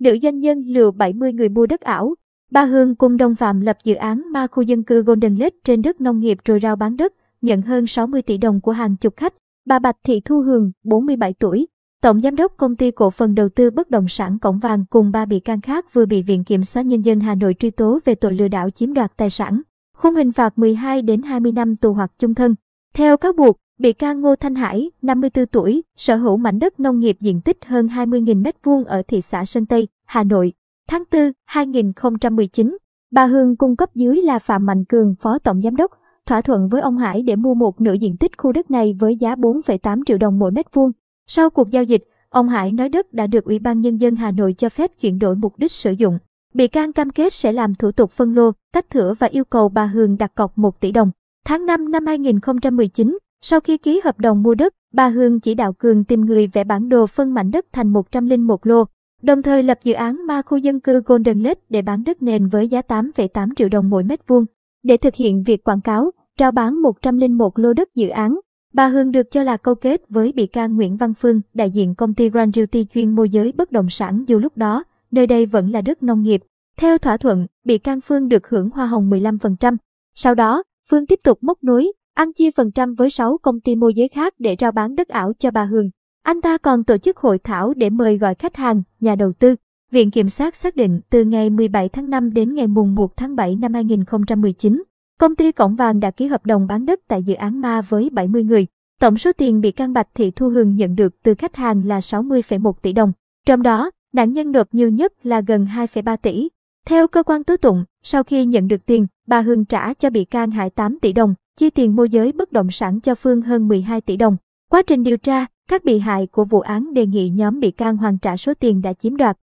nữ doanh nhân lừa 70 người mua đất ảo. Bà Hương cùng đồng phạm lập dự án ma khu dân cư Golden Lake trên đất nông nghiệp rồi rao bán đất, nhận hơn 60 tỷ đồng của hàng chục khách. Bà Bạch Thị Thu Hường, 47 tuổi, Tổng Giám đốc Công ty Cổ phần Đầu tư Bất động sản Cổng Vàng cùng ba bị can khác vừa bị Viện Kiểm sát Nhân dân Hà Nội truy tố về tội lừa đảo chiếm đoạt tài sản. Khung hình phạt 12 đến 20 năm tù hoặc chung thân. Theo cáo buộc, bị can Ngô Thanh Hải, 54 tuổi, sở hữu mảnh đất nông nghiệp diện tích hơn 20.000 m2 ở thị xã Sơn Tây, Hà Nội. Tháng 4, 2019, bà Hương cung cấp dưới là Phạm Mạnh Cường, Phó Tổng Giám đốc, thỏa thuận với ông Hải để mua một nửa diện tích khu đất này với giá 4,8 triệu đồng mỗi mét vuông. Sau cuộc giao dịch, ông Hải nói đất đã được Ủy ban Nhân dân Hà Nội cho phép chuyển đổi mục đích sử dụng. Bị can cam kết sẽ làm thủ tục phân lô, tách thửa và yêu cầu bà Hương đặt cọc 1 tỷ đồng. Tháng 5 năm 2019, sau khi ký hợp đồng mua đất, bà Hương chỉ đạo Cường tìm người vẽ bản đồ phân mảnh đất thành 101 lô, đồng thời lập dự án ma khu dân cư Golden Lake để bán đất nền với giá 8,8 triệu đồng mỗi mét vuông. Để thực hiện việc quảng cáo, trao bán 101 lô đất dự án, bà Hương được cho là câu kết với bị can Nguyễn Văn Phương, đại diện công ty Grand Realty chuyên môi giới bất động sản dù lúc đó, nơi đây vẫn là đất nông nghiệp. Theo thỏa thuận, bị can Phương được hưởng hoa hồng 15%. Sau đó, Phương tiếp tục móc nối, ăn chia phần trăm với 6 công ty môi giới khác để rao bán đất ảo cho bà Hương. Anh ta còn tổ chức hội thảo để mời gọi khách hàng, nhà đầu tư. Viện Kiểm sát xác định từ ngày 17 tháng 5 đến ngày mùng 1 tháng 7 năm 2019, công ty Cổng Vàng đã ký hợp đồng bán đất tại dự án ma với 70 người. Tổng số tiền bị can Bạch Thị Thu Hương nhận được từ khách hàng là 60,1 tỷ đồng. Trong đó, nạn nhân nộp nhiều nhất là gần 2,3 tỷ. Theo cơ quan tố tụng, sau khi nhận được tiền, bà Hương trả cho bị can Hải 8 tỷ đồng, chi tiền môi giới bất động sản cho Phương hơn 12 tỷ đồng. Quá trình điều tra, các bị hại của vụ án đề nghị nhóm bị can hoàn trả số tiền đã chiếm đoạt.